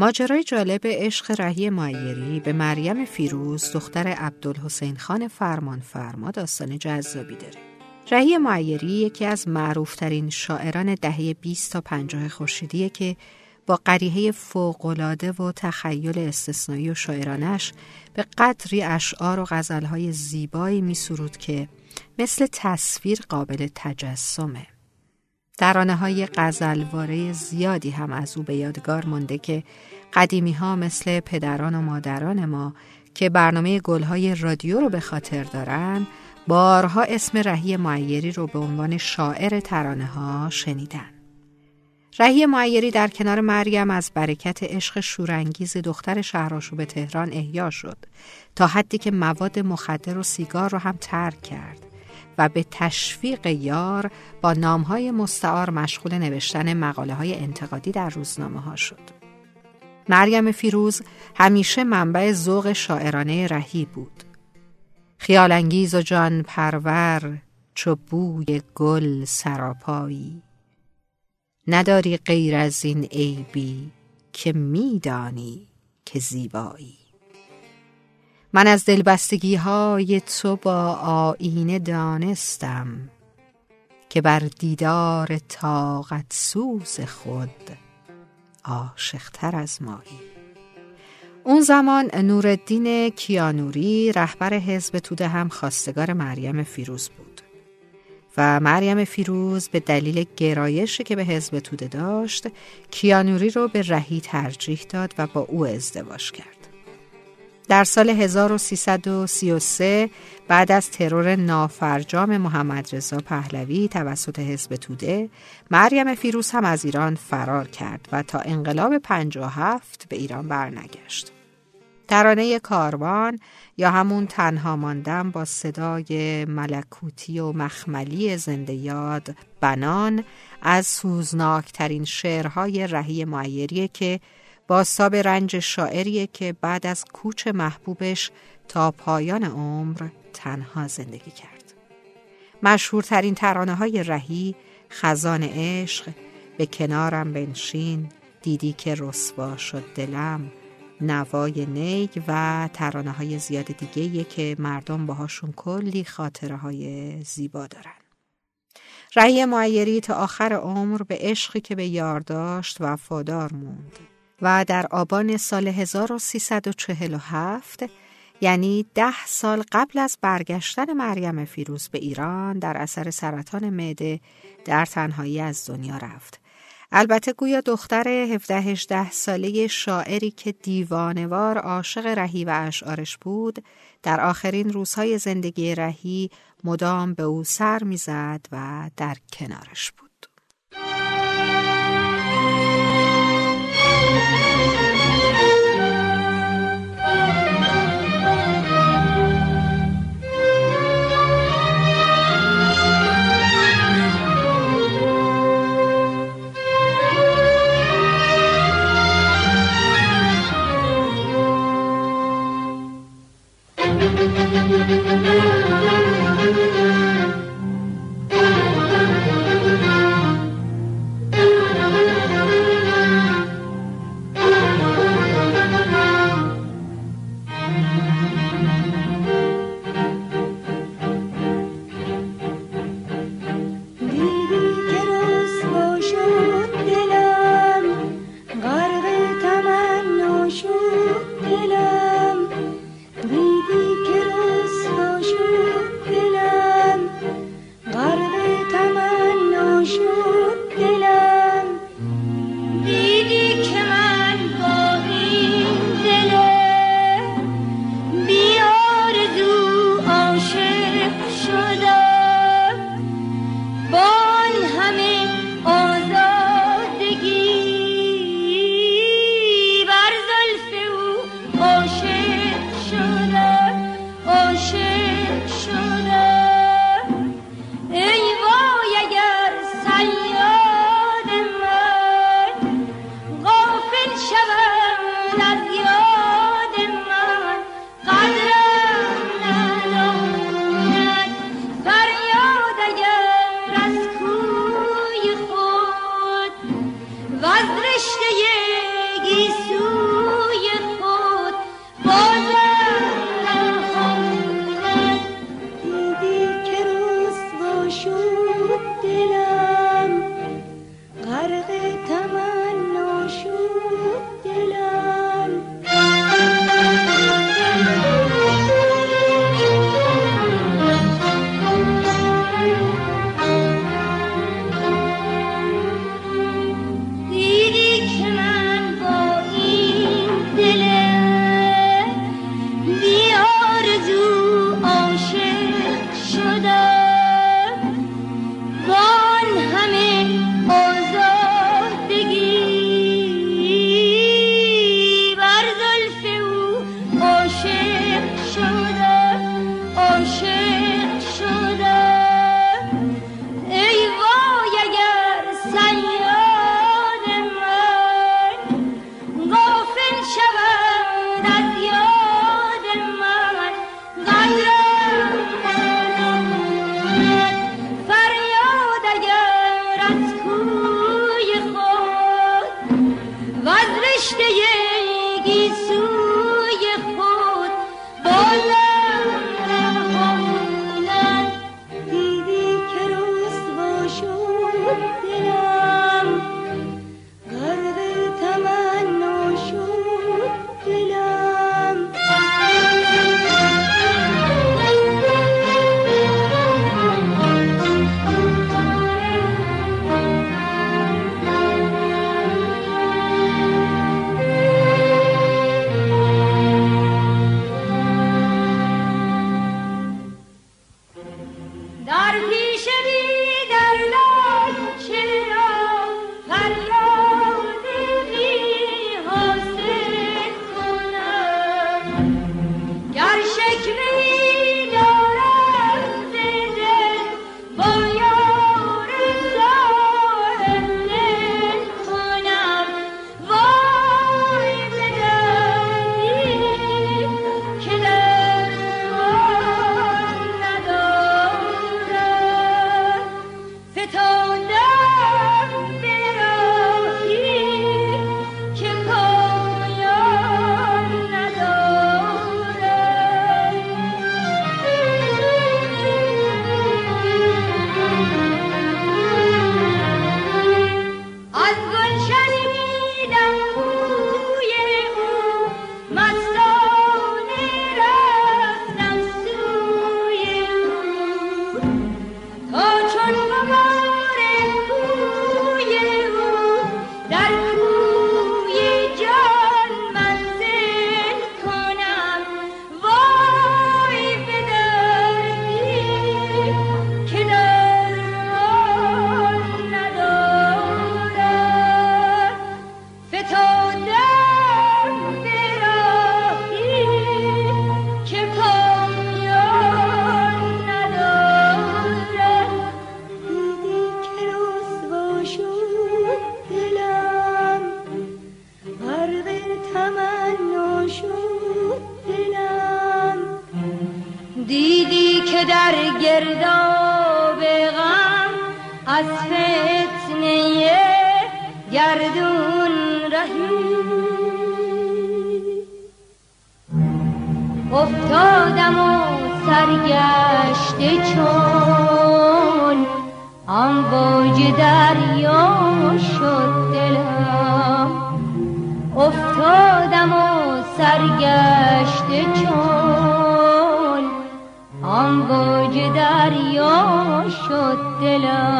ماجرای جالب عشق رهی مایری به مریم فیروز دختر عبدالحسین خان فرمان فرما داستان جذابی داره. رهی معیری یکی از معروفترین شاعران دهه 20 تا 50 خورشیدیه که با قریحه فوقالعاده و تخیل استثنایی و شاعرانش به قدری اشعار و غزلهای زیبایی می سرود که مثل تصویر قابل تجسمه. ترانه های غزلواره زیادی هم از او به یادگار مانده که قدیمی ها مثل پدران و مادران ما که برنامه گلهای رادیو رو به خاطر دارن بارها اسم رهی معیری رو به عنوان شاعر ترانه ها شنیدن. رهی معیری در کنار مریم از برکت عشق شورانگیز دختر شهرآشوب تهران احیا شد تا حدی که مواد مخدر و سیگار رو هم ترک کرد. و به تشویق یار با نامهای مستعار مشغول نوشتن مقاله های انتقادی در روزنامه ها شد. مریم فیروز همیشه منبع ذوق شاعرانه رهی بود. خیالانگیز و جان پرور چو بوی گل سراپایی. نداری غیر از این عیبی که میدانی که زیبایی. من از دلبستگی های تو با آینه دانستم که بر دیدار طاقت سوز خود عاشقتر از مایی. اون زمان نورالدین کیانوری رهبر حزب توده هم خواستگار مریم فیروز بود و مریم فیروز به دلیل گرایشی که به حزب توده داشت کیانوری رو به رهی ترجیح داد و با او ازدواج کرد در سال 1333 بعد از ترور نافرجام محمد رضا پهلوی توسط حزب توده مریم فیروز هم از ایران فرار کرد و تا انقلاب 57 به ایران برنگشت. ترانه کاروان یا همون تنها ماندن با صدای ملکوتی و مخملی زنده یاد بنان از سوزناکترین شعرهای رهی معیریه که باستاب رنج شاعریه که بعد از کوچ محبوبش تا پایان عمر تنها زندگی کرد. مشهورترین ترانه های رهی خزان عشق به کنارم بنشین دیدی که رسوا شد دلم نوای نیگ و ترانه های زیاد دیگه که مردم باهاشون کلی خاطره های زیبا دارن. رهی معیری تا آخر عمر به عشقی که به یار داشت وفادار موند. و در آبان سال 1347 یعنی ده سال قبل از برگشتن مریم فیروز به ایران در اثر سرطان معده در تنهایی از دنیا رفت. البته گویا دختر 17 ساله شاعری که دیوانوار عاشق رهی و اشعارش بود در آخرین روزهای زندگی رهی مدام به او سر می‌زد و در کنارش بود. Isso. و از رشته گیسوی خود بالا از فتنه گردون رهی افتادم و سرگشته چون باج دریا شد دلم افتادم و سرگشته چون باج دریا شد دلم